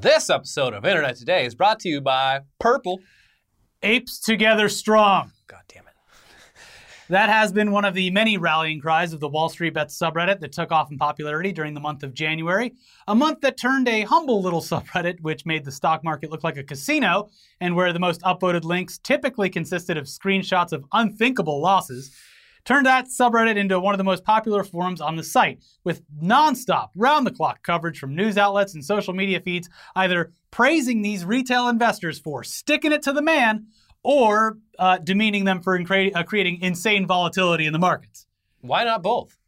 This episode of Internet Today is brought to you by Purple. Apes together strong. God damn it. That has been one of the many rallying cries of the Wall Street Bets subreddit that took off in popularity during the month of January. A month that turned a humble little subreddit, which made the stock market look like a casino, and where the most upvoted links typically consisted of screenshots of unthinkable losses, turned that subreddit into one of the most popular forums on the site, with nonstop, round the clock coverage from news outlets and social media feeds either praising these retail investors for sticking it to the man or uh, demeaning them for incre- uh, creating insane volatility in the markets. Why not both?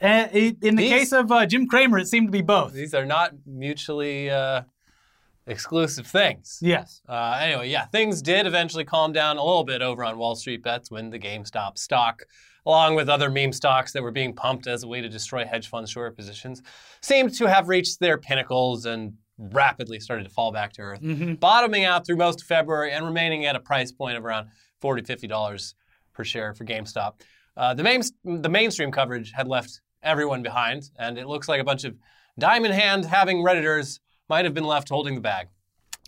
Uh, in the These- case of uh, Jim Cramer, it seemed to be both. These are not mutually uh, exclusive things. Yes. Uh, anyway, yeah, things did eventually calm down a little bit over on Wall Street Bets when the GameStop stock, along with other meme stocks that were being pumped as a way to destroy hedge fund short positions, seemed to have reached their pinnacles and rapidly started to fall back to earth, bottoming out through most of February and remaining at a price point of around $40, $50 per share for GameStop. Uh, the, main, the mainstream coverage had left everyone behind, and it looks like a bunch of diamond hand having Redditors might have been left holding the bag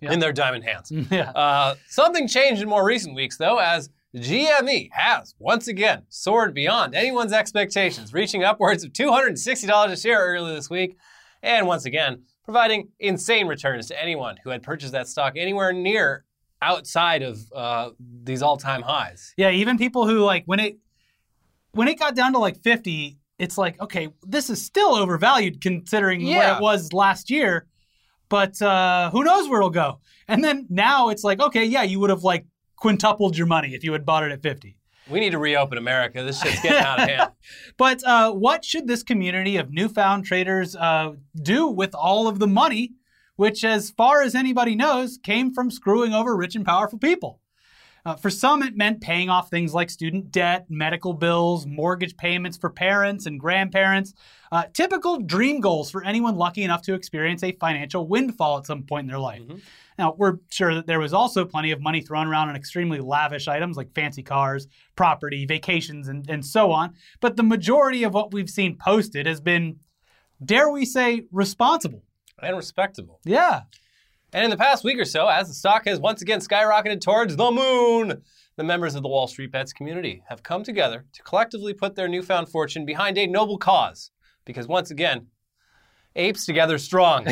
in their diamond hands. Yeah. Uh, something changed in more recent weeks, though, as GME has once again soared beyond anyone's expectations, reaching upwards of $260 a share earlier this week, and once again providing insane returns to anyone who had purchased that stock anywhere near outside of uh, these all-time highs. Yeah, even people who like when it when it got down to like 50, it's like, okay, this is still overvalued considering Yeah. what it was last year, but uh, who knows where it'll go. And then now it's like, okay, yeah, you would have like quintupled your money if you had bought it at 50. We need to reopen America. This shit's getting out of hand. But uh, what should this community of newfound traders uh, do with all of the money, which, as far as anybody knows, came from screwing over rich and powerful people? Uh, for some, it meant paying off things like student debt, medical bills, mortgage payments for parents and grandparents. Uh, typical dream goals for anyone lucky enough to experience a financial windfall at some point in their life. Now, we're sure that there was also plenty of money thrown around on extremely lavish items like fancy cars, property, vacations, and, and so on. But the majority of what we've seen posted has been, dare we say, responsible. And respectable. Yeah. And in the past week or so, as the stock has once again skyrocketed towards the moon, the members of the Wall Street Bets community have come together to collectively put their newfound fortune behind a noble cause. Because once again, apes together strong.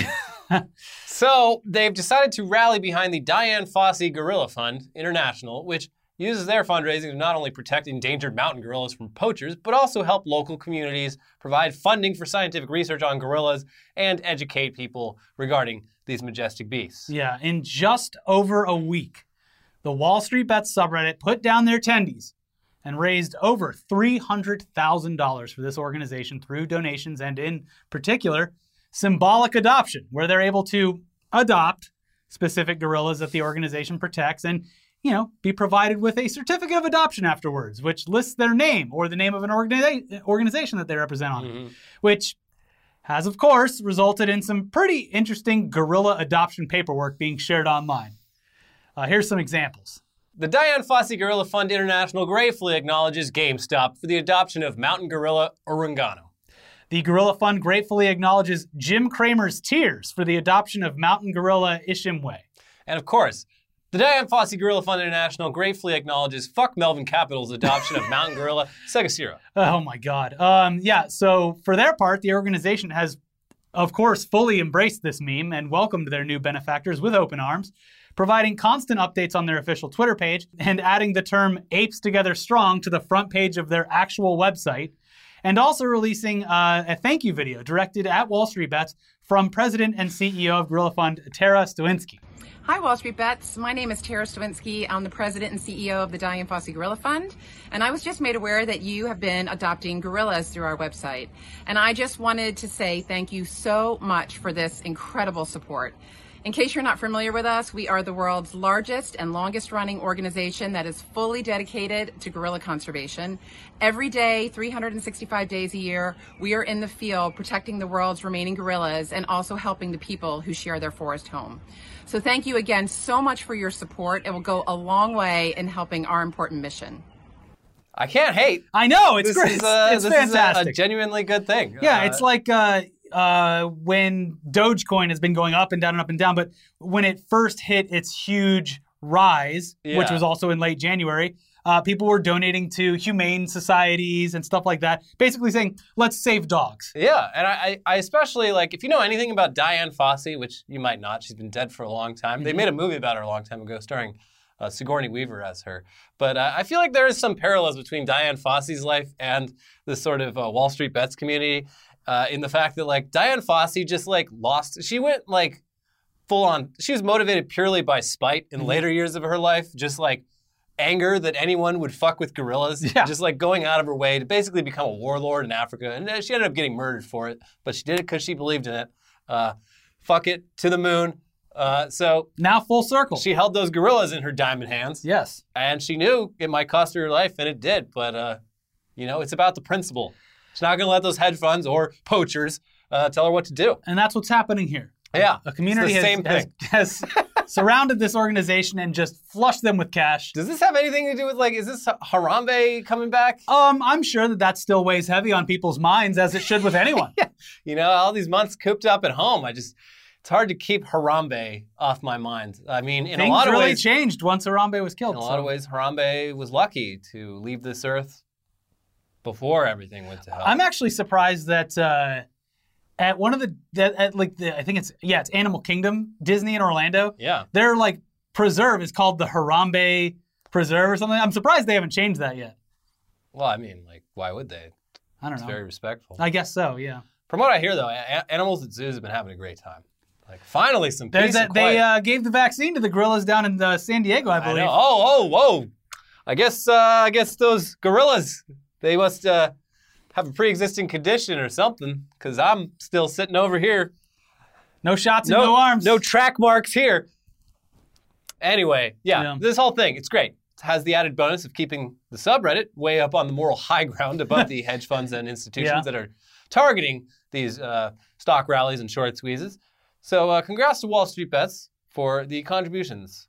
so they've decided to rally behind the Dian Fossey Gorilla Fund International, which uses their fundraising to not only protect endangered mountain gorillas from poachers, but also help local communities provide funding for scientific research on gorillas and educate people regarding these majestic beasts. Yeah. In just over a week, the Wall Street Bets subreddit put down their tendies and raised over $300,000 for this organization through donations and, in particular, symbolic adoption, where they're able to adopt specific gorillas that the organization protects and you know, be provided with a certificate of adoption afterwards, which lists their name or the name of an organiza- organization that they represent on it, which has, of course, resulted in some pretty interesting gorilla adoption paperwork being shared online. Uh, here's some examples. The Dian Fossey Gorilla Fund International gratefully acknowledges GameStop for the adoption of mountain gorilla Orangano. The Gorilla Fund gratefully acknowledges Jim Cramer's Tears for the adoption of mountain gorilla Ishimwe. And of course, the Dian Fossey Gorilla Fund International gratefully acknowledges Fuck Melvin Capital's adoption of mountain gorilla Segashira. Oh my God. Um, yeah, so for their part, the organization has, of course, fully embraced this meme and welcomed their new benefactors with open arms, providing constant updates on their official Twitter page and adding the term apes together strong to the front page of their actual website, and also releasing uh, a thank you video directed at Wall Street Bets from President and CEO of Gorilla Fund, Tara Stoinski. Hi, Wall Street Bets. My name is Tara Stoinski. I'm the president and CEO of the Dian Fossey Gorilla Fund. And I was just made aware that you have been adopting gorillas through our website. And I just wanted to say thank you so much for this incredible support. In case you're not familiar with us, we are the world's largest and longest running organization that is fully dedicated to gorilla conservation. Every day, 365 days a year, we are in the field protecting the world's remaining gorillas and also helping the people who share their forest home. So thank you again so much for your support. It will go a long way in helping our important mission. I can't hate. I know it's This great. is, uh, it's this is a- fantastic. a, genuinely good thing. Yeah, Uh, it's like uh, uh, when Dogecoin has been going up and down and up and down, but when it first hit its huge rise, which was also in late January, uh, people were donating to humane societies and stuff like that, basically saying, let's save dogs. Yeah, and I, I especially like if you know anything about Dian Fossey, which you might not. She's been dead for a long time. They made a movie about her a long time ago, starring uh, Sigourney Weaver as her. But uh, I feel like there is some parallels between Dian Fossey's life and this sort of uh, Wall Street bets community, uh, in the fact that like Dian Fossey just like lost. She went like full on. She was motivated purely by spite in later years of her life, just like anger that anyone would fuck with gorillas. Yeah. Just like going out of her way to basically become a warlord in Africa. And uh, she ended up getting murdered for it, but she did it because she believed in it. Uh, fuck it to the moon. Uh, so Now full circle. she held those gorillas in her diamond hands, yes. and she knew it might cost her her life, and it did. But uh, you know, it's about the principle. She's not going to let those hedge funds or poachers uh, tell her what to do. And that's what's happening here. Yeah, A community has, same has, thing. has surrounded this organization and just flushed them with cash. Does this have anything to do with like, is this Harambe coming back? Um, I'm sure that that still weighs heavy on people's minds, as it should with anyone. yeah. You know, all these months cooped up at home, I just, it's hard to keep Harambe off my mind. I mean, in Things a lot of really ways, changed once Harambe was killed. in a lot of ways, Harambe was lucky to leave this earth before everything went to hell. I'm actually surprised that uh, at one of the that at like the I think it's yeah it's Animal Kingdom Disney in Orlando. yeah. Their like preserve is called the Harambe Preserve or something. I'm surprised they haven't changed that yet. Well, I mean, like, why would they? I don't It's know. very respectful. I guess so. Yeah. From what I hear, though, a- animals at zoos have been having a great time. Like, finally, some There's peace that they uh, gave the vaccine to the gorillas down in uh, San Diego, I I believe. know. Oh, oh, whoa! I guess, uh, I guess those gorillas, they must uh, have a pre-existing condition or something, because I'm still sitting over here. No shots and no arms. No track marks here. Anyway, yeah, Yeah. this whole thing, it's great. It has the added bonus of keeping the subreddit way up on the moral high ground above the hedge funds and institutions Yeah. that are targeting these uh, stock rallies and short squeezes. So, uh, congrats to Wall Street Bets for the contributions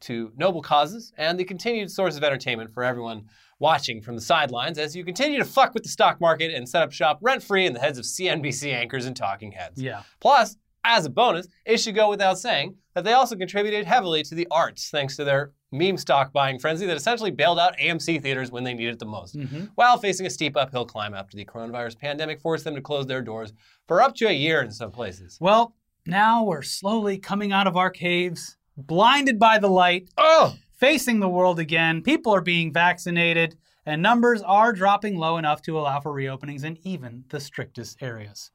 to noble causes and the continued source of entertainment for everyone watching from the sidelines as you continue to fuck with the stock market and set up shop rent free in the heads of CNBC anchors and talking heads. Yeah. Plus, as a bonus, it should go without saying that they also contributed heavily to the arts thanks to their meme stock buying frenzy that essentially bailed out AMC theaters when they needed it the most, mm-hmm. while facing a steep uphill climb after the coronavirus pandemic forced them to close their doors for up to a year in some places. Well, now we're slowly coming out of our caves, blinded by the light, Oh! Facing the world again. People are being vaccinated, and numbers are dropping low enough to allow for reopenings in even the strictest areas.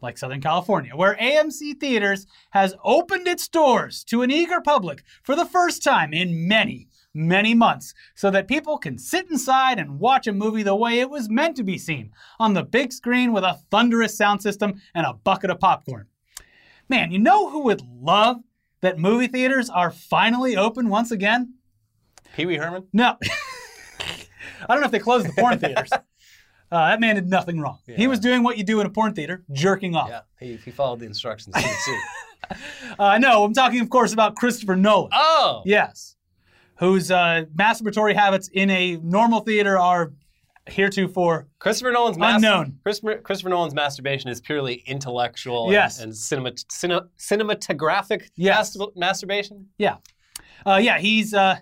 Like Southern California, where AMC Theaters has opened its doors to an eager public for the first time in many, many months, so that people can sit inside and watch a movie the way it was meant to be seen on the big screen with a thunderous sound system and a bucket of popcorn. Man, you know who would love that movie theaters are finally open once again? Pee Wee Herman? No. I don't know if they closed the porn theaters. Uh, that man did nothing wrong. He was doing what you do in a porn theater, jerking off. Yeah, he, he followed the instructions. Uh, no, I'm talking, of course, about Christopher Nolan. oh! Yes. Whose uh, masturbatory habits in a normal theater are heretofore Christopher Nolan's mas- Unknown. Christopher, Christopher Nolan's masturbation is purely intellectual and- Yes. and, cinema, cine, cinematographic Yes. mastur- masturbation. Yeah. Uh, yeah, he's uh,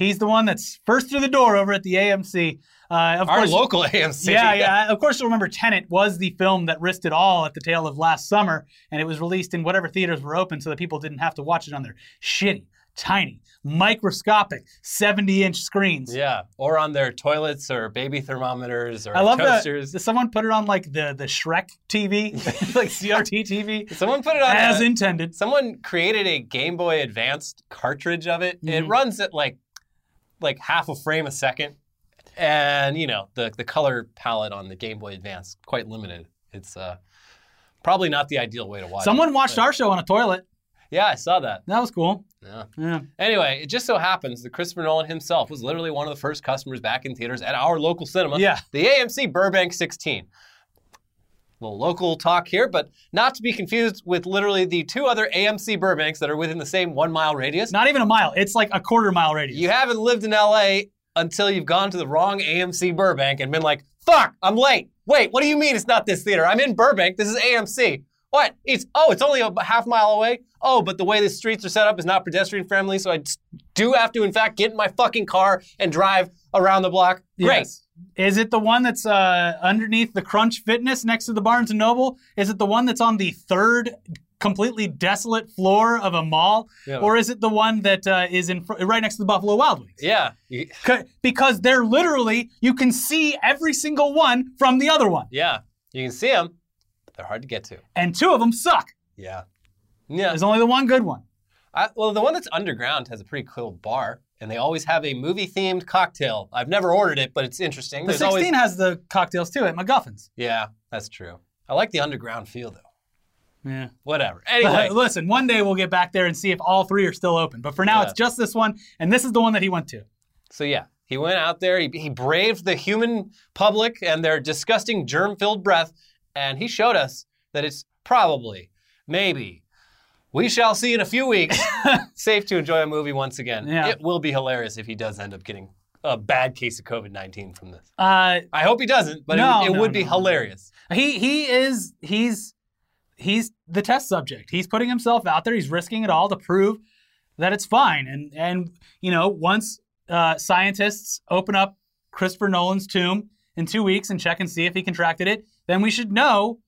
he's the one that's first through the door over at the AMC. Uh, of Our course, local AMC. Yeah, yeah. Of course, you'll remember Tenet was the film that risked it all at the tail of last summer, and it was released in whatever theaters were open so that people didn't have to watch it on their shitty, tiny, microscopic 70 inch screens. Yeah, or on their toilets or baby thermometers or I love toasters. that someone put it on like the, the Shrek TV, like CRT TV, Someone put it on as a- intended. Someone created a Game Boy Advanced cartridge of it. It Mhm. runs at like like half a frame a second, and you know the the color palette on the Game Boy Advance quite limited. It's uh, probably not the ideal way to watch. Someone it, watched but- our show on a toilet. Yeah, I saw that. That was cool. Yeah. Yeah. Anyway, it just so happens that Christopher Nolan himself was literally one of the first customers back in theaters at our local cinema, Yeah. the AMC Burbank 16. Little local talk here, but not to be confused with literally the two other AMC Burbanks that are within the same one mile radius. Not even a mile. It's like a quarter mile radius. You haven't lived in LA until you've gone to the wrong AMC Burbank and been like, Fuck, I'm late. Wait, what do you mean it's not this theater? I'm in Burbank. This is AMC. What? It's oh, it's only a half mile away. Oh, but the way the streets are set up is not pedestrian friendly, so I do have to, in fact, get in my fucking car and drive around the block. Great. Yes. Is it the one that's uh, underneath the Crunch Fitness next to the Barnes and Noble? Is it the one that's on the third completely desolate floor of a mall, Yeah. or is it the one that uh, is in fr- right next to the Buffalo Wild Wings? Yeah. Because they're literally you can see every single one from the other one, Yeah. You can see them, but they're hard to get to. and two of them suck. Yeah. Yeah. There's only the one good one. I, well, the one that's underground has a pretty cool bar, and they always have a movie themed cocktail. I've never ordered it, but it's interesting. The There's 16 always has the cocktails too at MacGuffin's. Yeah, that's true. I like the underground feel though. Yeah. Whatever. Anyway, Listen, one day we'll get back there and see if all three are still open. But for now, Yeah. it's just this one, and this is the one that he went to. so yeah, he went out there. He, he braved the human public and their disgusting germ-filled breath, and he showed us that it's probably, maybe, we shall see in a few weeks, safe to enjoy a movie once again. Yeah. It will be hilarious if he does end up getting a bad case of COVID-19 from this. Uh, I hope he doesn't, but No, it, it no, would be no, no. hilarious. he he is he's he's the test subject. He's putting himself out there. He's risking it all to prove that it's fine. And and you know once uh, scientists open up Christopher Nolan's tomb in two weeks and check and see if he contracted it, then we should know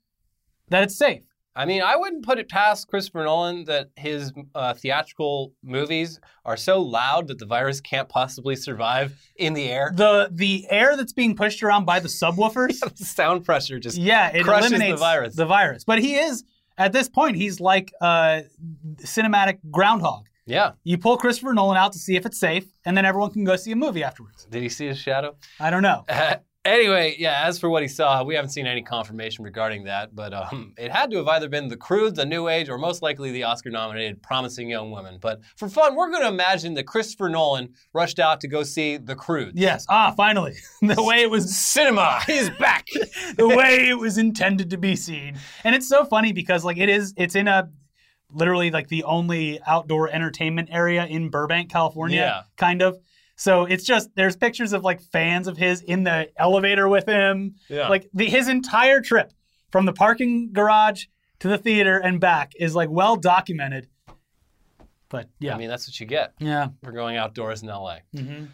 that it's safe. I mean, I wouldn't put it past Christopher Nolan that his uh, theatrical movies are so loud that the virus can't possibly survive in the air. The the air that's being pushed around by the subwoofers, The sound pressure just yeah, it crushes the virus. The virus, but he is at this point he's like a cinematic groundhog. yeah. You pull Christopher Nolan out to see if it's safe, and then everyone can go see a movie afterwards. Did he see his shadow? I don't know. anyway, yeah. As for what he saw, we haven't seen any confirmation regarding that, but um, it had to have either been The Croods, The New Age, or most likely the Oscar-nominated Promising Young Woman. But for fun, we're going to imagine that Christopher Nolan rushed out to go see The Croods. Yes. Ah, finally. the way it was Cinema is back. the way it was intended to be seen. And it's so funny because like it is it's in a literally like the only outdoor entertainment area in Burbank, California, Yeah. kind of. So it's just there's pictures of like fans of his in the elevator with him. Yeah. Like the, his entire trip from the parking garage to the theater and back is like well documented. But yeah. I mean, that's what you get. yeah. for going outdoors in LA. hmm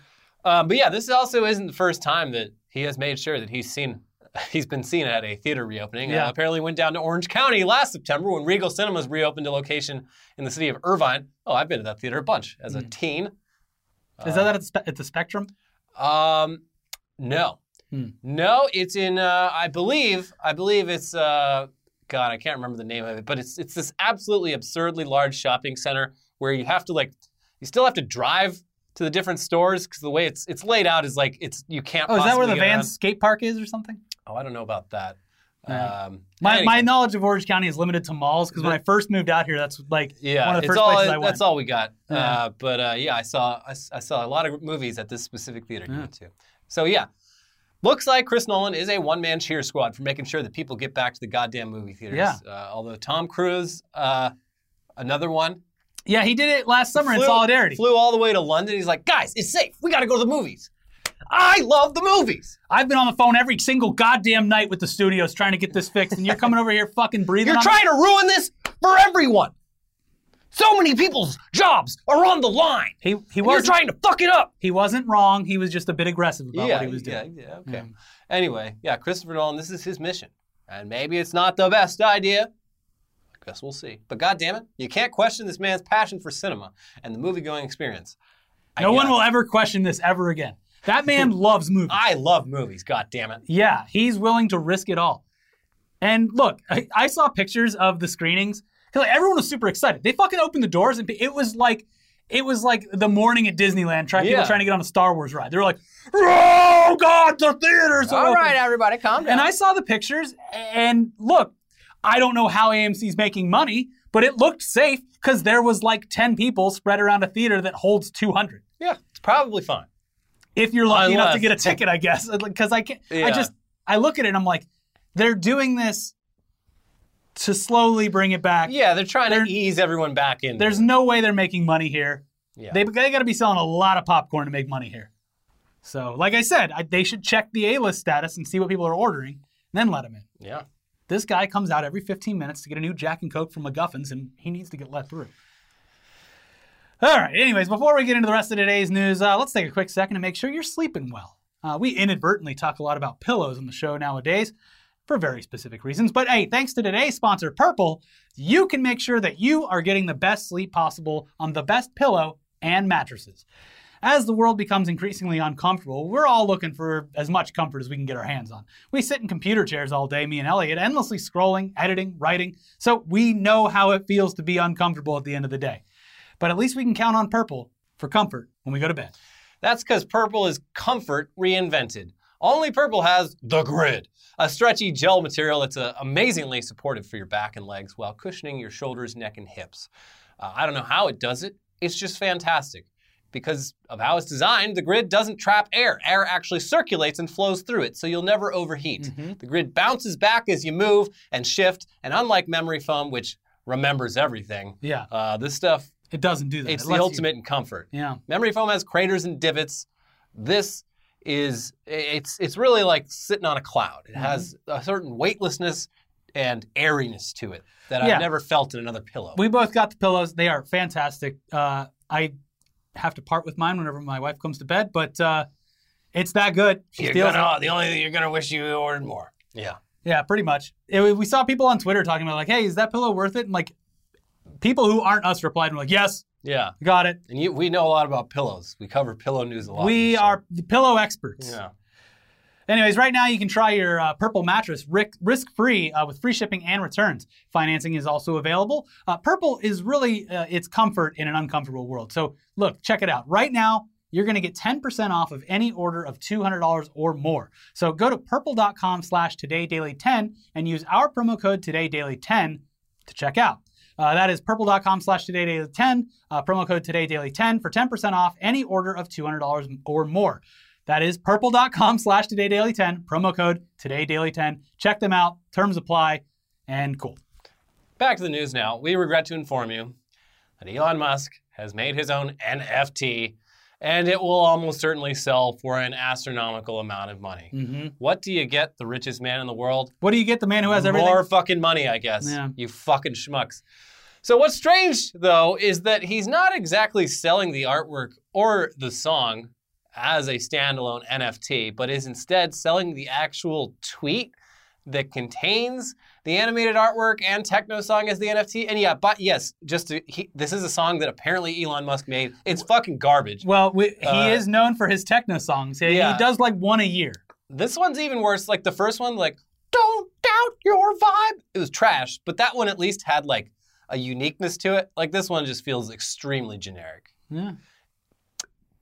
Um, but yeah, this also isn't the first time that he has made sure that he's seen. He's been seen at a theater reopening. Yeah. Uh, apparently went down to Orange County last September when Regal Cinemas reopened a location in the city of Irvine. Oh, I've been to that theater a bunch as a teen. Is that at the, spe- at the Spectrum? Um, no, Hmm. no, it's in. Uh, I believe. I believe it's. Uh, God, I can't remember the name of it, but it's it's this absolutely absurdly large shopping center where you have to like, you still have to drive to the different stores because the way it's it's laid out is like it's you can't. Oh, is that where the Van skate park is or something? Oh, I don't know about that. Right. Um, My, my knowledge of Orange County is limited to malls because when I first moved out here, that's like Yeah, one of the first all, places I went. that's all we got. Yeah. Uh, but uh, yeah, I saw I saw a lot of movies at this specific theater you went to. So yeah, looks like Chris Nolan is a one man cheer squad for making sure that people get back to the goddamn movie theaters. Yeah. Uh, although Tom Cruise, uh, another one, Yeah, he did it last summer in flew- solidarity. flew all the way to London. He's like, guys, it's safe. We got to go to the movies. I love the movies. I've been on the phone every single goddamn night with the studios trying to get this fixed, and you're coming over here fucking breathing. You're trying to ruin this for everyone. So many people's jobs are on the line. He he wasn't trying to fuck it up. he wasn't wrong. He was just a bit aggressive about what he was yeah, doing. yeah, okay. Mm. Anyway, yeah, Christopher Nolan, this is his mission. And maybe it's not the best idea. I guess we'll see. But god damn it, you can't question this man's passion for cinema and the movie going experience. I No one will ever question this ever again. That man loves movies. I love movies, god damn it. Yeah, he's willing to risk it all. And look, I, I saw pictures of the screenings because like, everyone was super excited. They fucking opened the doors and it was like it was like the morning at Disneyland. Trying Yeah. people trying to get on a Star Wars ride. They were like, "Oh God, the theaters are open." everybody, calm down. And I saw the pictures, and look, I don't know how AMC's making money, but it looked safe because there was like 10 people spread around a theater that holds 200. Yeah, it's probably fine. If you're lucky enough to get a ticket, I guess. Because I can't, I just, I look at it and I'm like, they're doing this to slowly bring it back. Yeah, they're trying There- to ease everyone back in. There's no way they're making money here. yeah. They, they got to be selling a lot of popcorn to make money here. So, like I said, I, they should check the A list status and see what people are ordering, and then let them in. Yeah. This guy comes out every 15 minutes to get a new Jack and Coke from MacGuffins, and he needs to get let through. All right, anyways, before we get into the rest of today's news, uh, let's take a quick second to make sure you're sleeping well. Uh, we inadvertently talk a lot about pillows on the show nowadays for very specific reasons. But hey, thanks to today's sponsor, Purple, you can make sure that you are getting the best sleep possible on the best pillow and mattresses. As the world becomes increasingly uncomfortable, we're all looking for as much comfort as we can get our hands on. We sit in computer chairs all day, me and Elliot, endlessly scrolling, editing, writing, so we know how it feels to be uncomfortable at the end of the day. But at least we can count on Purple for comfort when we go to bed. That's because Purple is comfort reinvented. Only Purple has the grid, a stretchy gel material that's uh, amazingly supportive for your back and legs while cushioning your shoulders, neck, and hips. Uh, I don't know how it does it. It's just fantastic. Because of how it's designed, the grid doesn't trap air. Air actually circulates and flows through it, so you'll never overheat. The grid bounces back as you move and shift, and unlike memory foam, which remembers everything, Yeah, uh, this stuff, it doesn't do that. it's It the lets you- ultimate in comfort. yeah. Memory foam has craters and divots. This is it's it's really like sitting on a cloud. It has Mm-hmm. a certain weightlessness and airiness to it that Yeah. I've never felt in another pillow. We both got the pillows. They are fantastic. Uh, I have to part with mine whenever my wife comes to bed, but uh, it's that good. She you're steals gonna, the only thing you're gonna wish you ordered more. Yeah. Yeah, pretty much. It- we saw people on Twitter talking about like, "Hey, is that pillow worth it?" And like, people who aren't us replied and were like, "Yes, Yeah. got it. And you, we know a lot about pillows. We cover pillow news a lot. We so- are the pillow experts." Yeah. Anyways, right now you can try your uh, Purple mattress risk free uh, with free shipping and returns. Financing is also available. Uh, Purple is really uh, its comfort in an uncomfortable world. So look, check it out. Right now, you're going to get 10% off of any order of $200 or more. So go to purple.com slash todaydaily10 and use our promo code todaydaily10 to check out. Uh, that is purple.com slash todaydaily10, uh, promo code todaydaily10 for 10% off any order of $200 or more. That is purple.com slash todaydaily10, promo code todaydaily10. Check them out. Terms apply. And cool. Back to the news now. We regret to inform you that Elon Musk has made his own NFT, and it will almost certainly sell for an astronomical amount of money. Mm-hmm. What do you get, the richest man in the world? What do you get, the man who has everything? More fucking money, I guess. Yeah. You fucking schmucks. So what's strange though is that he's not exactly selling the artwork or the song as a standalone NFT, but is instead selling the actual tweet that contains the animated artwork and techno song as the NFT. And yeah, but yes, just to, he, this is a song that apparently Elon Musk made. It's fucking garbage. Well, we, he Uh, is known for his techno songs. He, yeah. he does like one a year. This one's even worse. Like the first one, like don't doubt your vibe. It was trash, but that one at least had like a uniqueness to it. Like this one just feels extremely generic. Yeah.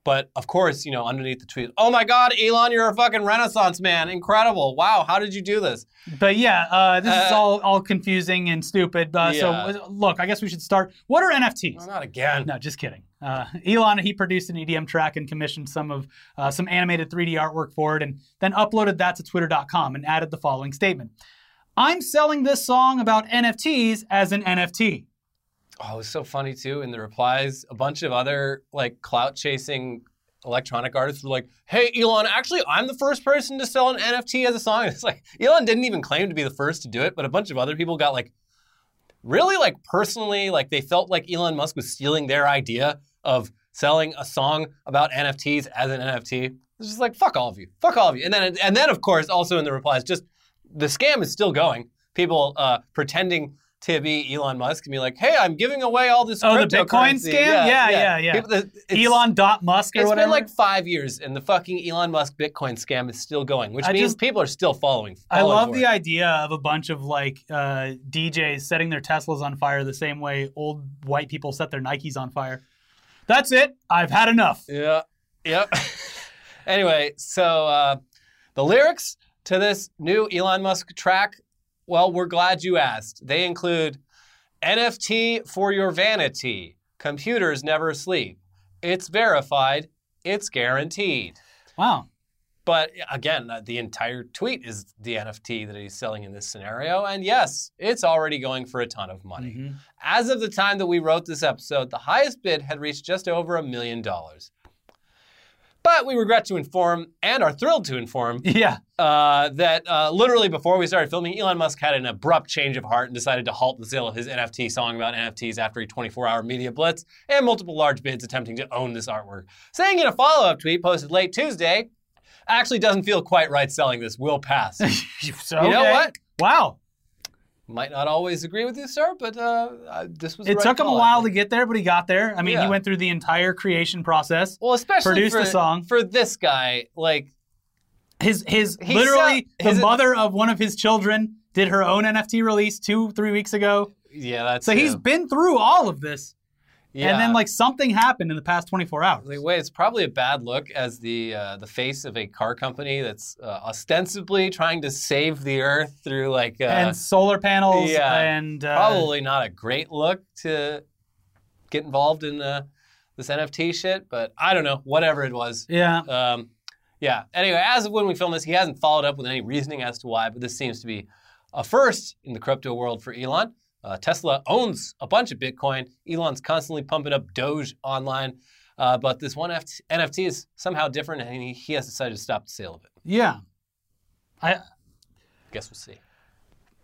But of course, you know, underneath the tweet, oh my God, Elon, you're a fucking Renaissance man. Incredible. Wow, how did you do this? But yeah, uh, this is Uh, all, all confusing and stupid. Uh, Yeah. So uh, look, I guess we should start. What are NFTs? Well, not again. No, just kidding. Uh, Elon he produced an EDM track and commissioned some of uh, some animated 3D artwork for it, and then uploaded that to Twitter.com and added the following statement: "I'm selling this song about NFTs as an NFT." Oh, it was so funny too. In the replies, a bunch of other like clout chasing electronic artists were like, "Hey, Elon, actually, I'm the first person to sell an NFT as a song." It's like Elon didn't even claim to be the first to do it, but a bunch of other people got like really like personally like they felt like Elon Musk was stealing their idea of selling a song about NFTs as an NFT. It's just like fuck all of you, fuck all of you. And then and then of course also in the replies, just the scam is still going. People uh, pretending to be Elon Musk and be like, "Hey, I'm giving away all this." Oh, the Bitcoin scam? Yeah, yeah, yeah. People, the- it's- Elon dot Musk or It's whatever. It's been like five years, and the fucking Elon Musk Bitcoin scam is still going, which I means just- people are still following. I love the it. idea of a bunch of like uh, DJs setting their Teslas on fire the same way old white people set their Nikes on fire. That's it. I've had enough. Yeah. Yep. anyway, so uh, the lyrics to this new Elon Musk track, well, we're glad you asked. They include NFT for your vanity. Computers never sleep. It's verified. It's guaranteed. Wow. But again, uh, the entire tweet is the NFT that he's selling in this scenario. And yes, it's already going for a ton of money. Mhm. As of the time that we wrote this episode, the highest bid had reached just over a million dollars. But we regret to inform and are thrilled to inform Yeah. Uh, that uh, literally before we started filming, Elon Musk had an abrupt change of heart and decided to halt the sale of his NFT song about NFTs after a 24 hour media blitz and multiple large bids attempting to own this artwork. Saying in a follow up tweet posted late Tuesday, actually doesn't feel quite right selling this, will pass. So, You know okay. what? Wow. Might not always agree with you, sir, but uh, this was. It right took him a while to get there, but he got there. I mean, he went through the entire creation process. Well, especially produced for, the song. for this guy, like His his He literally sell- his- the mother of one of his children did her own NFT release two three weeks ago. yeah, that's So he's been through all of this, yeah. and then like something happened in the past 24 hours. Like, wait, it's probably a bad look as the uh, the face of a car company that's uh, ostensibly trying to save the earth through like uh, and solar panels yeah, and uh, probably not a great look to get involved in uh, this NFT shit. But I don't know, whatever it was. yeah. Um, yeah. Anyway, as of when we film this, he hasn't followed up with any reasoning as to why, but this seems to be a first in the crypto world for Elon. Uh, Tesla owns a bunch of Bitcoin. Elon's constantly pumping up Doge online. Uh, but this one F- NFT is somehow different, and he, he has decided to stop the sale of it. Yeah. I Guess we'll see.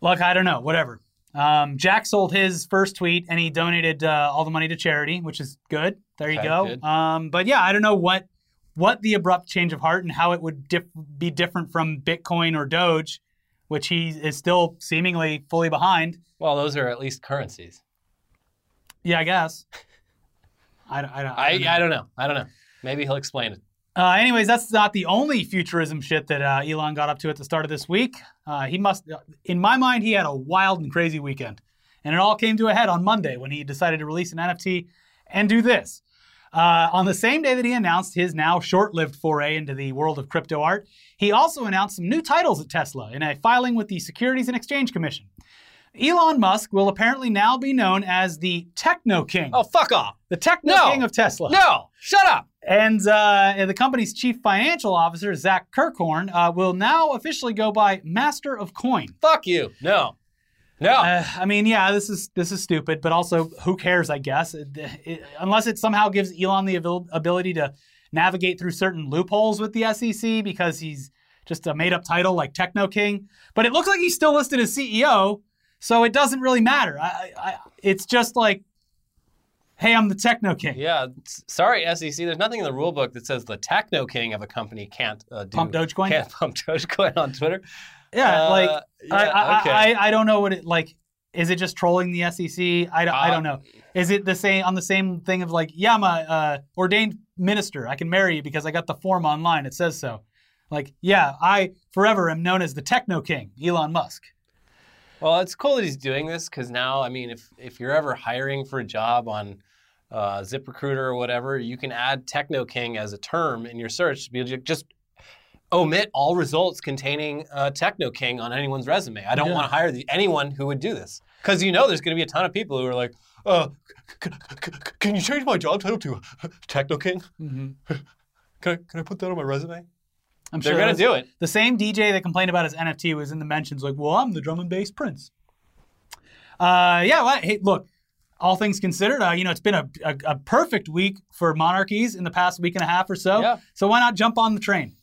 look, I don't know, whatever. Um, Jack sold his first tweet and he donated uh, all the money to charity, which is good. There you Okay, go. Um, but yeah, I don't know what what the abrupt change of heart and how it would dif- be different from Bitcoin or Doge, which he is still seemingly fully behind. Well, those are at least currencies. Yeah, I guess. I, don't- I, don't- I I, don't know. I don't know. I don't know. Maybe he'll explain it. Uh, anyways, that's not the only futurism shit that uh, Elon got up to at the start of this week. Uh, he must, in my mind, he had a wild and crazy weekend. And it all came to a head on Monday when he decided to release an NFT and do this. Uh, on the same day that he announced his now short lived foray into the world of crypto art, he also announced some new titles at Tesla in a filing with the Securities and Exchange Commission. Elon Musk will apparently now be known as the Techno King, Oh, fuck off. the Techno no. King of Tesla. No, shut up. And uh, the company's chief financial officer, Zach Kirkhorn, uh, will now officially go by Master of Coin. Fuck you. No. No. Uh, I mean, yeah, this is this is stupid, but also who cares? I guess, It- it- unless it somehow gives Elon the abil- ability to navigate through certain loopholes with the SEC because he's just a made-up title like Techno King. But it looks like he's still listed as CEO, so it doesn't really matter. I, I, I, it's just like, hey, I'm the Techno King. Yeah, sorry, SEC. There's nothing in the rule book that says the techno king of a company can't uh, do, Pump Dogecoin? Can't pump Dogecoin on Twitter. Yeah, Uh, like yeah, I, I, okay. I, I don't know what it like. Is it just trolling the SEC? I don't, I Uh, don't know. Is it the same on the same thing of like, yeah, I'm a uh, ordained minister. I can marry you because I got the form online. It says so. Like, yeah, I forever am known as the Techno King, Elon Musk. Well, it's cool that he's doing this because now, I mean, if if you're ever hiring for a job on uh, ZipRecruiter or whatever, you can add Techno King as a term in your search to be just omit all results containing uh, Techno King on anyone's resume. I don't Yeah. want to hire the, anyone who would do this because you know there's going to be a ton of people who are like, uh, c- c- c- can you change my job title to uh, Techno King? Can I, can I put that on my resume? I'm They're sure going to do it. The same DJ that complained about his NFT was in the mentions, like, well, I'm the drum and bass prince. Uh, yeah, well, hey, look, all things considered, uh, you know, it's been a, a, a perfect week for monarchies in the past week and a half or so. Yeah. So why not jump on the train?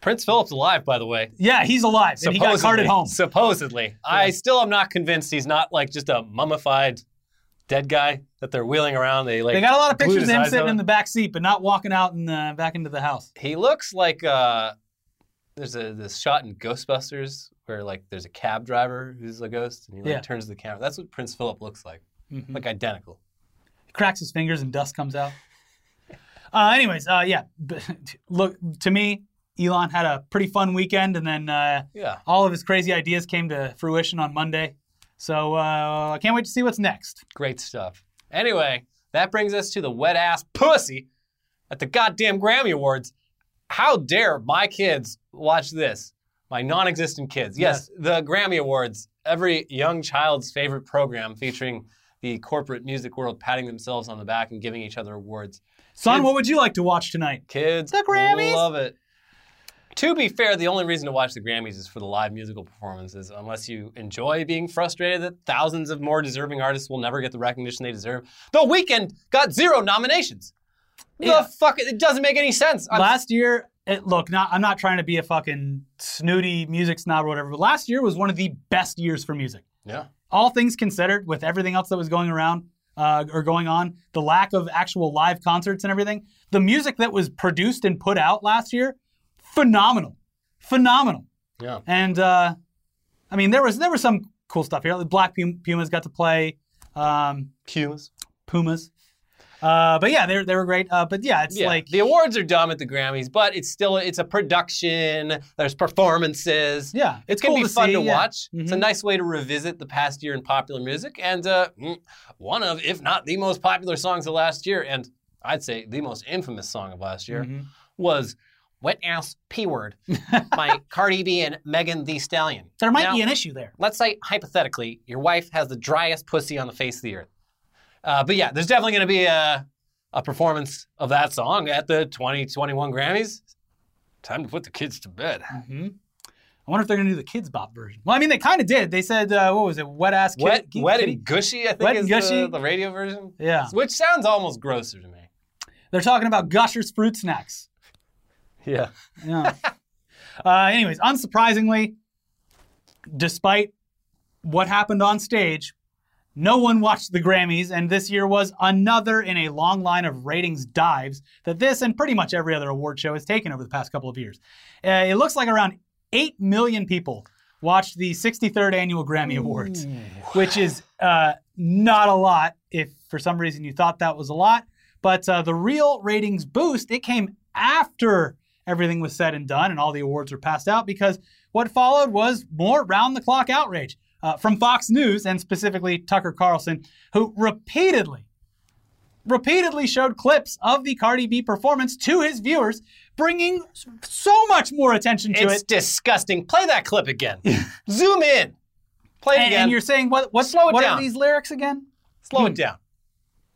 Prince Philip's alive, by the way. Yeah, he's alive, and he got carted home. Supposedly. I still am not convinced he's not like just a mummified dead guy that they're wheeling around. They like They got a lot of pictures of him sitting in the back seat, but not walking out and uh, back into the house. He looks like uh there's a this shot in Ghostbusters where like there's a cab driver who's a ghost and he like Yeah. turns the camera. That's what Prince Philip looks like. Mhm. Like identical. He cracks his fingers and dust comes out. Uh, anyways, uh, yeah, look to me, Elon had a pretty fun weekend, and then uh, Yeah. all of his crazy ideas came to fruition on Monday. So uh, I can't wait to see what's next. Great stuff. Anyway, that brings us to the wet ass pussy at the goddamn Grammy Awards. How dare my kids watch this? My non existent kids. Yes, the Grammy Awards, every young child's favorite program featuring the corporate music world patting themselves on the back and giving each other awards. Son, Kids- what would you like to watch tonight? Kids The Grammys? I love it. To be fair, the only reason to watch the Grammys is for the live musical performances, unless you enjoy being frustrated that thousands of more deserving artists will never get the recognition they deserve. The Weeknd got zero nominations. Yeah. The fuck? It doesn't make any sense. I'm- last year, it, look, not I'm not trying to be a fucking snooty music snob or whatever, but last year was one of the best years for music. yeah. All things considered, with everything else that was going around uh, or going on, the lack of actual live concerts and everything, the music that was produced and put out last year, phenomenal, phenomenal. Yeah. And uh, I mean, there was there was some cool stuff here. The Black Pumas got to play. Um, Pumas. Pumas. Uh, but yeah, they they were great. Uh, but yeah, it's Yeah. like the awards are dumb at the Grammys, but it's still it's a production. There's performances. yeah, It's gonna cool be fun see, to yeah. watch. It's a Mhm. nice way to revisit the past year in popular music, and uh, mm, one of, if not the most popular songs of last year, and I'd say the most infamous song of last year, Mhm. was "Wet Ass P Word" by Cardi B and Megan Thee Stallion. There might Now, be an issue there. let's say hypothetically, your wife has the driest pussy on the face of the earth. Uh, but yeah, there's definitely going to be a, a performance of that song at the 2021 Grammys. Time to put the kids to bed. hmm I wonder if they're gonna do the Kidz Bop version. Well, I mean, they kind of did. They said, uh, what was it, wet ass kid, Wet, kid- wet and gushy, I think Wet is and the, gushy? the radio version. Yeah, Which sounds almost grosser to me. they're talking about Gushers fruit snacks. Yeah. Yeah. uh, anyways, unsurprisingly, despite what happened on stage, no one watched the Grammys, and this year was another in a long line of ratings dives that this and pretty much every other award show has taken over the past couple of years. Uh, it looks like around 8 million people watched the 63rd annual Grammy Awards, which is uh, not a lot if for some reason you thought that was a lot. But uh, the real ratings boost, it came after everything was said and done and all the awards were passed out because what followed was more round the clock outrage uh, from Fox News and specifically Tucker Carlson, who repeatedly, repeatedly showed clips of the Cardi B performance to his viewers, bringing so much more attention to It's it. It's disgusting. Play that clip again. Zoom in. Play it And, again. and you're saying what? What? Slow it what down. are these lyrics again? Slow it down.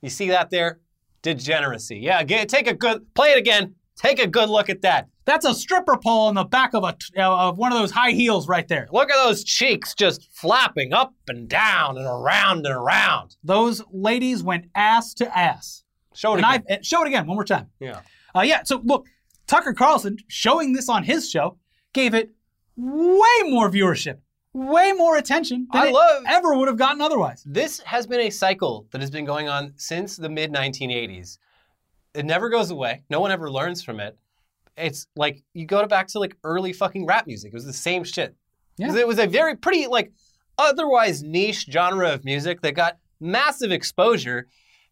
You see that there? Degeneracy. Yeah, get, take a good, play it again. Take a good look at that. That's a stripper pole on the back of a uh, of one of those high heels right there. Look at those cheeks just flapping up and down and around and around. Those ladies went ass to ass. Show it And again. uh, show it again one more time. yeah. Uh, yeah. So look, Tucker Carlson showing this on his show gave it way more viewership, way more attention than I it love- ever would have gotten otherwise. This has been a cycle that has been going on since the mid 1980s. It never goes away. No one ever learns from it. It's like you go back to like early fucking rap music. It was the same shit. Yeah. It was a very pretty like otherwise niche genre of music that got massive exposure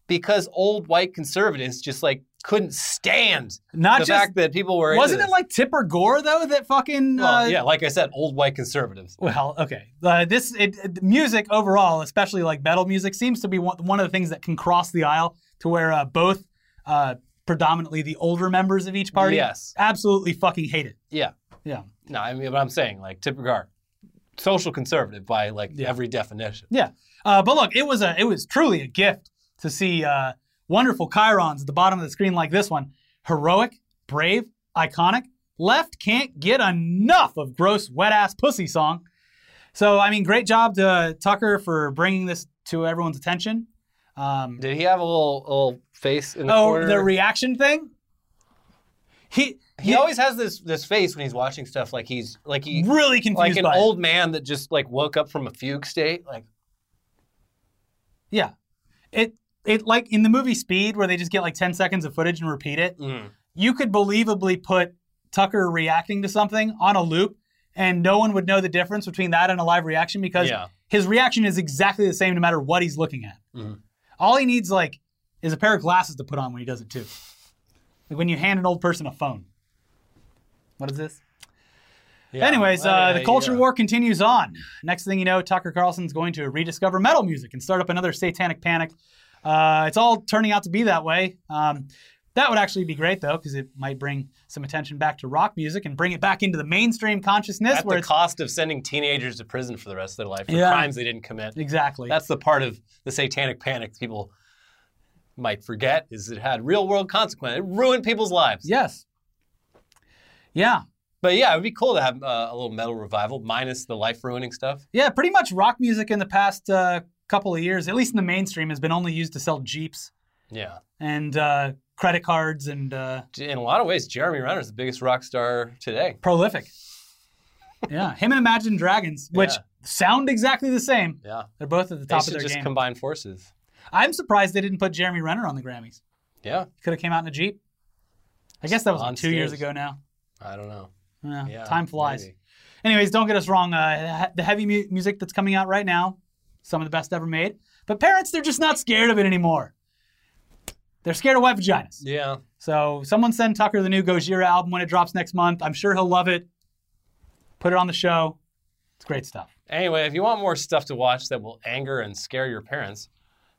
because old white conservatives just like couldn't stand Not the just fact that people were. wasn't it like Tipper Gore though that fucking Well, uh, yeah, like I said, old white conservatives. Well, okay. Uh, this it, it- music overall, especially like metal music, seems to be one, one of the things that can cross the aisle to where uh, both uh, predominantly the older members of each party Yes. absolutely fucking hate it. Yeah. Yeah. No, I mean, but I'm saying like Tipper Gore, social conservative by like Yeah. every definition. Yeah. Uh, but look, it was a it was truly a gift to see uh, wonderful chyrons at the bottom of the screen like this one. Heroic, brave, iconic. Left can't get enough of gross wet ass pussy song. So I mean, great job to Tucker for bringing this to everyone's attention. Um, Did he have a little little face in the oh, corner? the reaction thing. He he always has this this face when he's watching stuff like he's like he really confused like an old man that just like woke up from a fugue state. Like Yeah. It it like in the movie Speed where they just get like 10 seconds of footage and repeat it. mm. You could believably put Tucker reacting to something on a loop and no one would know the difference between that and a live reaction because Yeah. his reaction is exactly the same no matter what he's looking at. Mhm. All he needs like is a pair of glasses to put on when he does it too. Like when you hand an old person a phone. What is this? Yeah. Anyways, uh, the culture yeah. war continues on. Next thing you know, Tucker Carlson's going to rediscover metal music and start up another satanic panic. Uh, it's all turning out to be that way. Um, that would actually be great, though, because it might bring some attention back to rock music and bring it back into the mainstream consciousness At the cost of sending teenagers to prison for the rest of their life for Yeah. crimes they didn't commit. exactly. That's the part of the satanic panic people might forget is it had real world consequences. It ruined people's lives. yes. Yeah. But yeah, it would be cool to have uh, a little metal revival minus the life ruining stuff. Yeah, pretty much rock music in the past uh, couple of years, at least in the mainstream, has been only used to sell Jeeps Yeah. and uh, credit cards and uh, In a lot of ways, Jeremy Renner is the biggest rock star today. prolific. yeah, him and Imagine Dragons, which Yeah. sound exactly the same. Yeah. They're both at the They top of should their just game. combine forces. I'm surprised they didn't put Jeremy Renner on the Grammys. Yeah. Could have came out in a Jeep. I guess that was like two years ago now. I don't know. Yeah, Yeah. time flies. maybe. Anyways, don't get us wrong. Uh, the heavy mu- music that's coming out right now, some of the best ever made. But parents, they're just not scared of it anymore. They're scared of wet vaginas. Yeah. So someone send Tucker the new Gojira album when it drops next month. I'm sure he'll love it. Put it on the show. It's great stuff. Anyway, if you want more stuff to watch that will anger and scare your parents,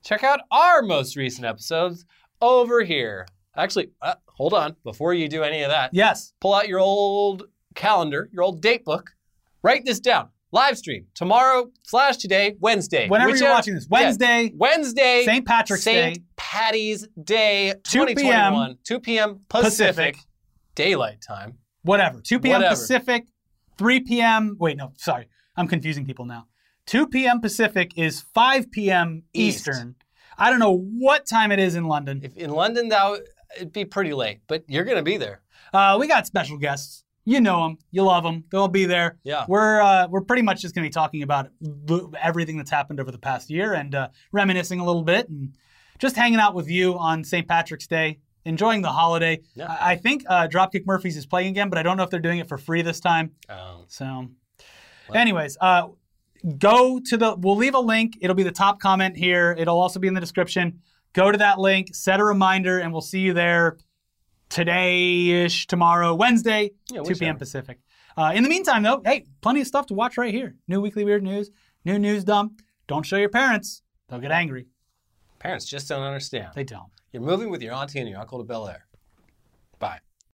check out our most recent episodes over here. Actually, uh, hold on. Before you do any of that, Yes. pull out your old calendar, your old date book. Write this down. Live stream tomorrow slash today, Wednesday. Whenever Whichever- you're watching this, Yeah, Wednesday, Wednesday, St. Patrick's St. Day, Patty's Day 2 p.m. 2 p.m. Pacific, Pacific. daylight time. whatever. 2 p.m. Whatever. Pacific, 3 p.m. Wait, no, sorry. I'm confusing people now. 2 p.m. Pacific is 5 p.m. East. Eastern. I don't know what time it is in London. If in London, though, it'd be pretty late, but you're gonna be there. Uh, we got special guests. You know them. You love them. They'll be there. Yeah. We're uh, we're pretty much just going to be talking about everything that's happened over the past year and uh, reminiscing a little bit and just hanging out with you on St. Patrick's Day, enjoying the holiday. Yeah. I, I think uh, Dropkick Murphys is playing again, but I don't know if they're doing it for free this time. Um, So, anyways, uh, go to the. We'll leave a link. It'll be the top comment here. It'll also be in the description. Go to that link, set a reminder, and we'll see you there today-ish, tomorrow, Wednesday, Yeah, 2 p.m. Pacific. Uh, in the meantime, though, hey, plenty of stuff to watch right here. New weekly weird news, new news dump. Don't show your parents; they'll get angry. parents just don't understand. They don't. You're moving with your auntie and your uncle to Bel Air. Bye.